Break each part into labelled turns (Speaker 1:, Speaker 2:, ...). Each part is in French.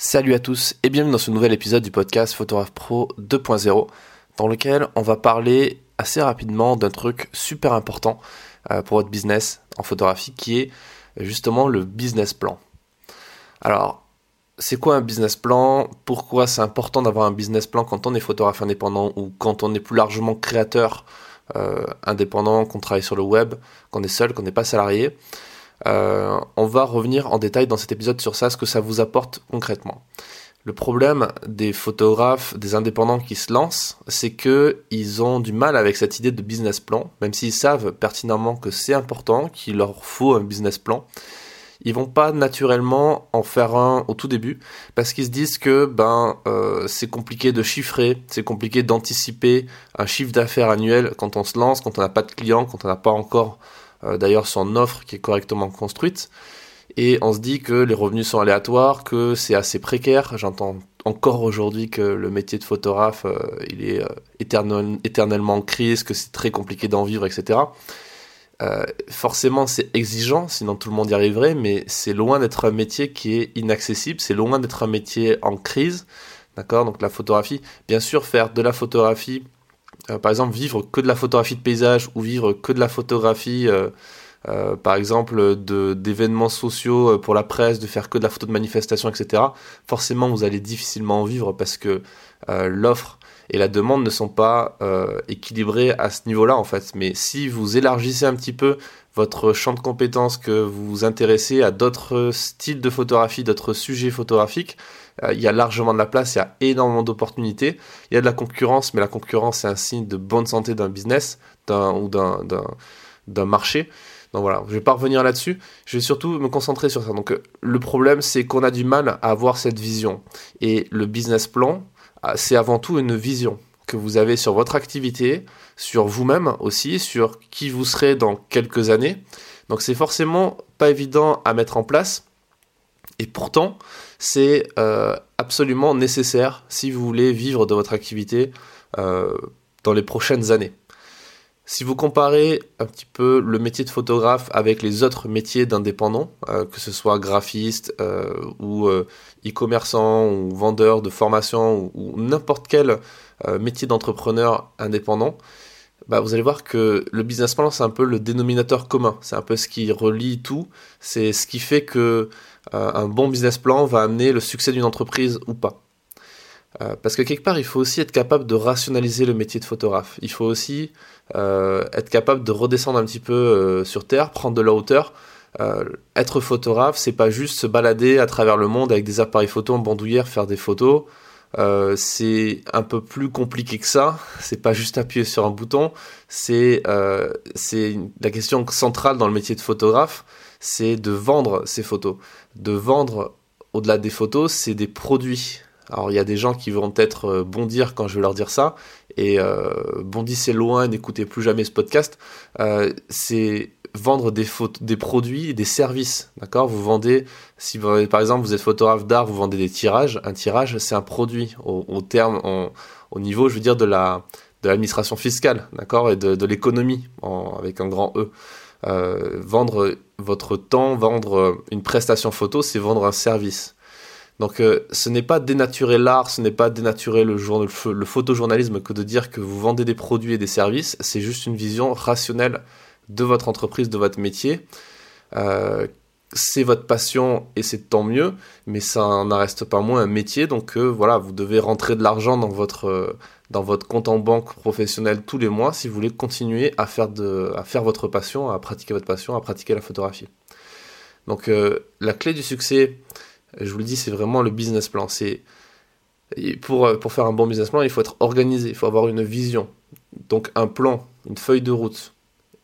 Speaker 1: Salut à tous et bienvenue dans ce nouvel épisode du podcast Photographe Pro 2.0 dans lequel on va parler assez rapidement d'un truc super important euh, pour votre business en photographie qui est justement le business plan. Alors, c'est quoi un business plan? Pourquoi c'est important d'avoir un business plan quand on est photographe indépendant ou quand on est plus largement créateur euh, indépendant, qu'on travaille sur le web, qu'on est seul, qu'on n'est pas salarié? Euh, on va revenir en détail dans cet épisode sur ça, ce que ça vous apporte concrètement. Le problème des photographes, des indépendants qui se lancent, c'est que ils ont du mal avec cette idée de business plan, même s'ils savent pertinemment que c'est important, qu'il leur faut un business plan. Ils vont pas naturellement en faire un au tout début parce qu'ils se disent que ben euh, c'est compliqué de chiffrer, c'est compliqué d'anticiper un chiffre d'affaires annuel quand on se lance, quand on n'a pas de clients, quand on n'a pas encore d'ailleurs son offre qui est correctement construite. Et on se dit que les revenus sont aléatoires, que c'est assez précaire. J'entends encore aujourd'hui que le métier de photographe, euh, il est euh, éternellement en crise, que c'est très compliqué d'en vivre, etc. forcément, c'est exigeant, sinon tout le monde y arriverait, mais c'est loin d'être un métier qui est inaccessible, c'est loin d'être un métier en crise. D'accord? Donc la photographie, bien sûr, faire de la photographie euh, par exemple, vivre que de la photographie de paysage ou vivre que de la photographie, euh, euh, par exemple, d'événements sociaux pour la presse, de faire que de la photo de manifestation, etc., forcément, vous allez difficilement en vivre parce que l'offre et la demande ne sont pas équilibrées à ce niveau-là, en fait. Mais si vous élargissez un petit peu votre champ de compétences, que vous vous intéressez à d'autres styles de photographie, d'autres sujets photographiques, euh, il y a largement de la place, il y a énormément d'opportunités. Il y a de la concurrence, mais la concurrence, c'est un signe de bonne santé d'un business ou d'un marché. Donc voilà, je vais pas revenir là-dessus. Je vais surtout me concentrer sur ça. Donc euh, le problème, c'est qu'on a du mal à avoir cette vision. Et le business plan, euh, c'est avant tout une vision que vous avez sur votre activité, sur vous-même aussi, sur qui vous serez dans quelques années. Donc c'est forcément pas évident à mettre en place. Et pourtant, c'est euh, absolument nécessaire si vous voulez vivre de votre activité euh, dans les prochaines années. Si vous comparez un petit peu le métier de photographe avec les autres métiers d'indépendants, euh, que ce soit graphiste ou e-commerçant ou vendeur de formation ou, n'importe quel métier d'entrepreneur indépendant, bah, vous allez voir que le business plan, c'est un peu le dénominateur commun. C'est un peu ce qui relie tout. C'est ce qui fait que euh, un bon business plan va amener le succès d'une entreprise ou pas. Euh, parce que quelque part, il faut aussi être capable de rationaliser le métier de photographe. Il faut aussi euh, être capable de redescendre un petit peu sur terre, prendre de la hauteur. être photographe, c'est pas juste se balader à travers le monde avec des appareils photo en bandoulière, faire des photos. C'est un peu plus compliqué que ça. C'est pas juste appuyer sur un bouton. C'est la question centrale dans le métier de photographe c'est de vendre ces photos. De vendre, au-delà des photos, c'est des produits. Alors il y a des gens qui vont peut-être euh, bondir quand je vais leur dire ça, et euh, bondissez loin, n'écoutez plus jamais ce podcast. Euh, c'est vendre des, des produits, des services, d'accord? Vous vendez, si par exemple vous êtes photographe d'art, vous vendez des tirages. Un tirage, c'est un produit au, terme, au niveau, je veux dire, de la de l'administration fiscale, d'accord, et de, de l'économie avec un grand E. Euh, vendre votre temps, vendre une prestation photo, c'est vendre un service. Donc euh, ce n'est pas dénaturer l'art, ce n'est pas dénaturer le, le, photojournalisme que de dire que vous vendez des produits et des services, c'est juste une vision rationnelle de votre entreprise, de votre métier. c'est votre passion et c'est tant mieux, mais ça n'en reste pas moins un métier, donc voilà, vous devez rentrer de l'argent dans votre dans votre compte en banque professionnel tous les mois si vous voulez continuer à faire, de, à faire votre passion, à pratiquer votre passion, à pratiquer la photographie. Donc euh, la clé du succès, je vous le dis, c'est vraiment le business plan. C'est pour, euh, pour faire un bon business plan, il faut être organisé, il faut avoir une vision. Donc un plan, une feuille de route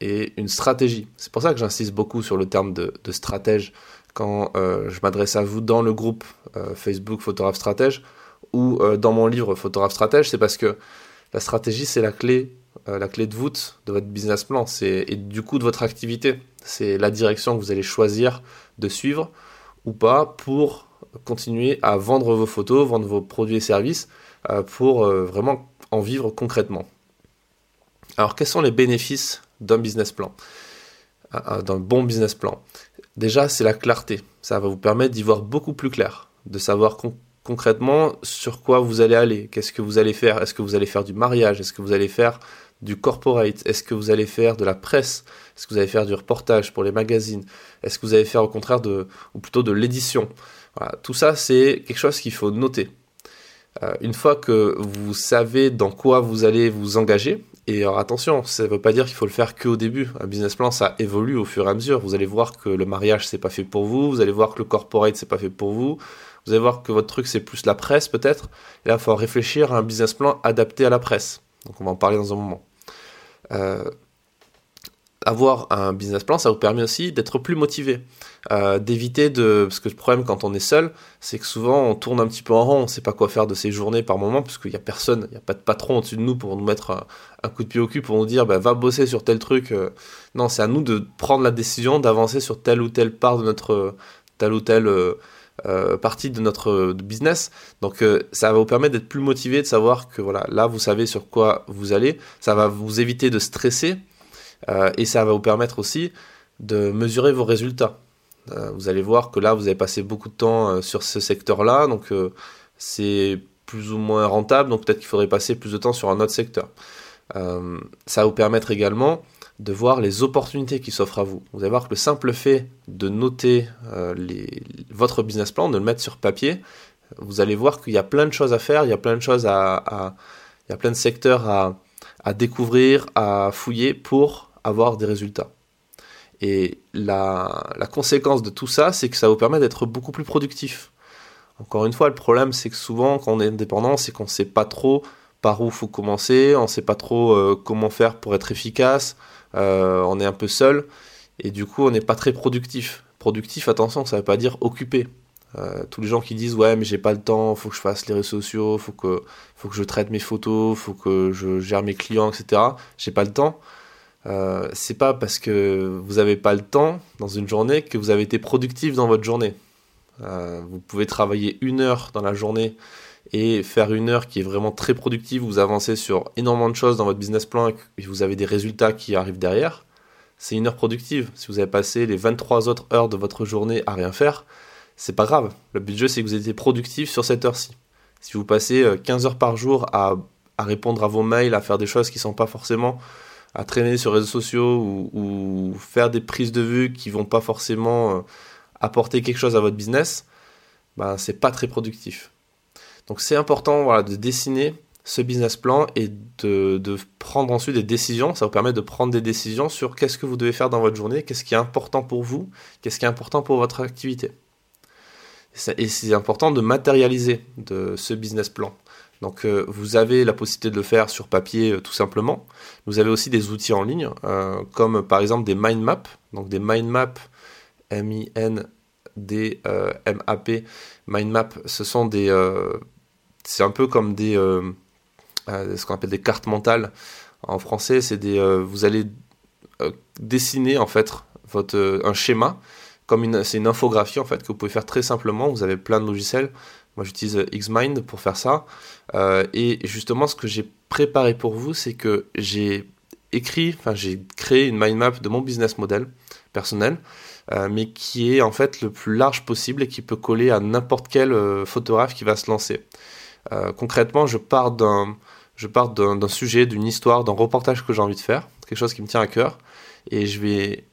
Speaker 1: et une stratégie. C'est pour ça que j'insiste beaucoup sur le terme de, de stratège quand euh, je m'adresse à vous dans le groupe Facebook Photographe Stratège ou euh, dans mon livre Photographe Stratège, c'est parce que la stratégie, c'est la clé, euh, la clé de voûte de votre business plan, et du coup de votre activité. C'est la direction que vous allez choisir de suivre ou pas pour continuer à vendre vos photos, vendre vos produits et services, euh, pour vraiment en vivre concrètement. Alors, quels sont les bénéfices d'un business plan? D'un bon business plan? Déjà, c'est la clarté. Ça va vous permettre d'y voir beaucoup plus clair. de savoir concrètement sur quoi vous allez aller, qu'est-ce que vous allez faire, est-ce que vous allez faire du mariage, est-ce que vous allez faire du corporate, est-ce que vous allez faire de la presse, est-ce que vous allez faire du reportage pour les magazines, est-ce que vous allez faire au contraire de, ou plutôt de l'édition. Voilà, tout ça c'est quelque chose qu'il faut noter. Euh, une fois que vous savez dans quoi vous allez vous engager, et alors attention, ça ne veut pas dire qu'il faut le faire que au début. Un business plan, ça évolue au fur et à mesure. Vous allez voir que le mariage, c'est pas fait pour vous. Vous allez voir que le corporate, c'est pas fait pour vous. Vous allez voir que votre truc, c'est plus la presse, peut-être. Là, il faut réfléchir à un business plan adapté à la presse. Donc, on va en parler dans un moment. Euh, avoir un business plan, ça vous permet aussi d'être plus motivé, euh, d'éviter de... Parce que le problème quand on est seul, c'est que souvent on tourne un petit peu en rond, on ne sait pas quoi faire de ses journées par moment, parce qu'il n'y a personne, il n'y a pas de patron au-dessus de nous pour nous mettre un, coup de pied au cul, pour nous dire bah, va bosser sur tel truc. Euh. Non, c'est à nous de prendre la décision d'avancer sur telle ou telle part de notre... telle ou telle... partie de notre business. Donc ça va vous permettre d'être plus motivé, de savoir que voilà, là vous savez sur quoi vous allez. Ça va vous éviter de stresser euh, et ça va vous permettre aussi de mesurer vos résultats. Euh, vous allez voir que là, vous avez passé beaucoup de temps euh, sur ce secteur-là, donc c'est plus ou moins rentable, donc peut-être qu'il faudrait passer plus de temps sur un autre secteur. ça va vous permettre également de voir les opportunités qui s'offrent à vous. Vous allez voir que le simple fait de noter votre business plan, de le mettre sur papier, vous allez voir qu'il y a plein de choses à faire, il y a plein de secteurs à, à découvrir, à fouiller pour avoir des résultats. Et la, conséquence de tout ça, c'est que ça vous permet d'être beaucoup plus productif. Encore une fois, le problème, c'est que souvent, quand on est indépendant, c'est qu'on ne sait pas trop par où faut commencer, on ne sait pas trop euh, comment faire pour être efficace, euh, on est un peu seul, et du coup, on n'est pas très productif. Productif, attention, ça ne veut pas dire occupé. Euh, tous les gens qui disent ouais mais j'ai pas le temps, faut que je fasse les réseaux sociaux, faut que faut que je traite mes photos, faut que je gère mes clients, etc. J'ai pas le temps. C'est pas parce que vous n'avez pas le temps dans une journée que vous avez été productif dans votre journée. Vous pouvez travailler une heure dans la journée et faire une heure qui est vraiment très productive, vous avancez sur énormément de choses dans votre business plan et vous avez des résultats qui arrivent derrière. C'est une heure productive. Si vous avez passé les 23 autres heures de votre journée à rien faire, c'est pas grave. Le but du jeu, c'est que vous étiez productif sur cette heure-ci. Si vous passez 15 euh, heures par jour à, répondre à vos mails, à faire des choses qui ne sont pas forcément à traîner sur les réseaux sociaux ou, faire des prises de vue qui vont pas forcément euh, apporter quelque chose à votre business, ben, c'est pas très productif. Donc c'est important voilà, de dessiner ce business plan et de, de, prendre ensuite des décisions. Ça vous permet de prendre des décisions sur qu'est-ce que vous devez faire dans votre journée, qu'est-ce qui est important pour vous, qu'est-ce qui est important pour votre activité. Et c'est important de matérialiser de ce business plan. Donc euh, vous avez la possibilité de le faire sur papier euh, tout simplement. Vous avez aussi des outils en ligne, euh, comme par exemple des mind maps. Donc des mind maps, M-I-N-D-M-A-P, mind maps, ce sont des... c'est un peu comme des... ce qu'on appelle des cartes mentales. En français, c'est des... vous allez dessiner en fait votre, un schéma comme c'est une infographie en fait que vous pouvez faire très simplement. Vous avez plein de logiciels moi, j'utilise euh, Xmind pour faire ça. Euh, et justement, ce que j'ai préparé pour vous, c'est que j'ai écrit, enfin, j'ai créé une mind map de mon business model personnel, euh, mais qui est en fait le plus large possible et qui peut coller à n'importe quel photographe qui va se lancer. Concrètement, je pars d'un, je pars d'un sujet, d'une histoire, d'un reportage que j'ai envie de faire, quelque chose qui me tient à cœur, et je vais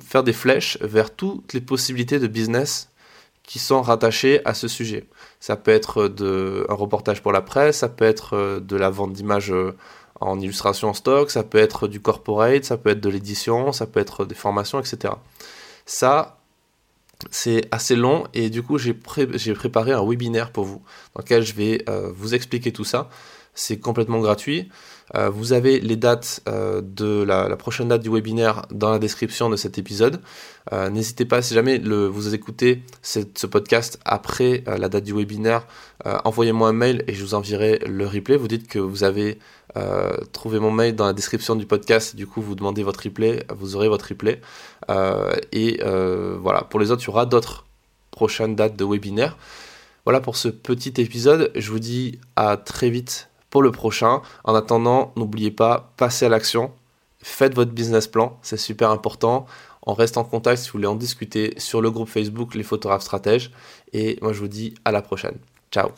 Speaker 1: faire des flèches vers toutes les possibilités de business qui sont rattachés à ce sujet. Ça peut être de, un reportage pour la presse, ça peut être euh, de la vente d'images euh, en illustration en stock, ça peut être du corporate, ça peut être de l'édition, ça peut être des formations, etc. Ça, c'est assez long et du coup j'ai préparé un webinaire pour vous dans lequel je vais euh, vous expliquer tout ça. C'est complètement gratuit. Euh, vous avez les dates euh, de la, prochaine date du webinaire dans la description de cet épisode. Euh, n'hésitez pas, si jamais vous écoutez ce podcast après la date du webinaire, envoyez-moi un mail et je vous enverrai le replay. Vous dites que vous avez trouvé mon mail dans la description du podcast, du coup vous demandez votre replay, vous aurez votre replay. et voilà, pour les autres, il y aura d'autres prochaines dates de webinaire. Voilà pour ce petit épisode. Je vous dis à très vite pour le prochain. En attendant, n'oubliez pas, passez à l'action. Faites votre business plan, c'est super important. On reste en contact si vous voulez en discuter sur le groupe Facebook Les Photographes Stratèges. Et moi je vous dis à la prochaine. Ciao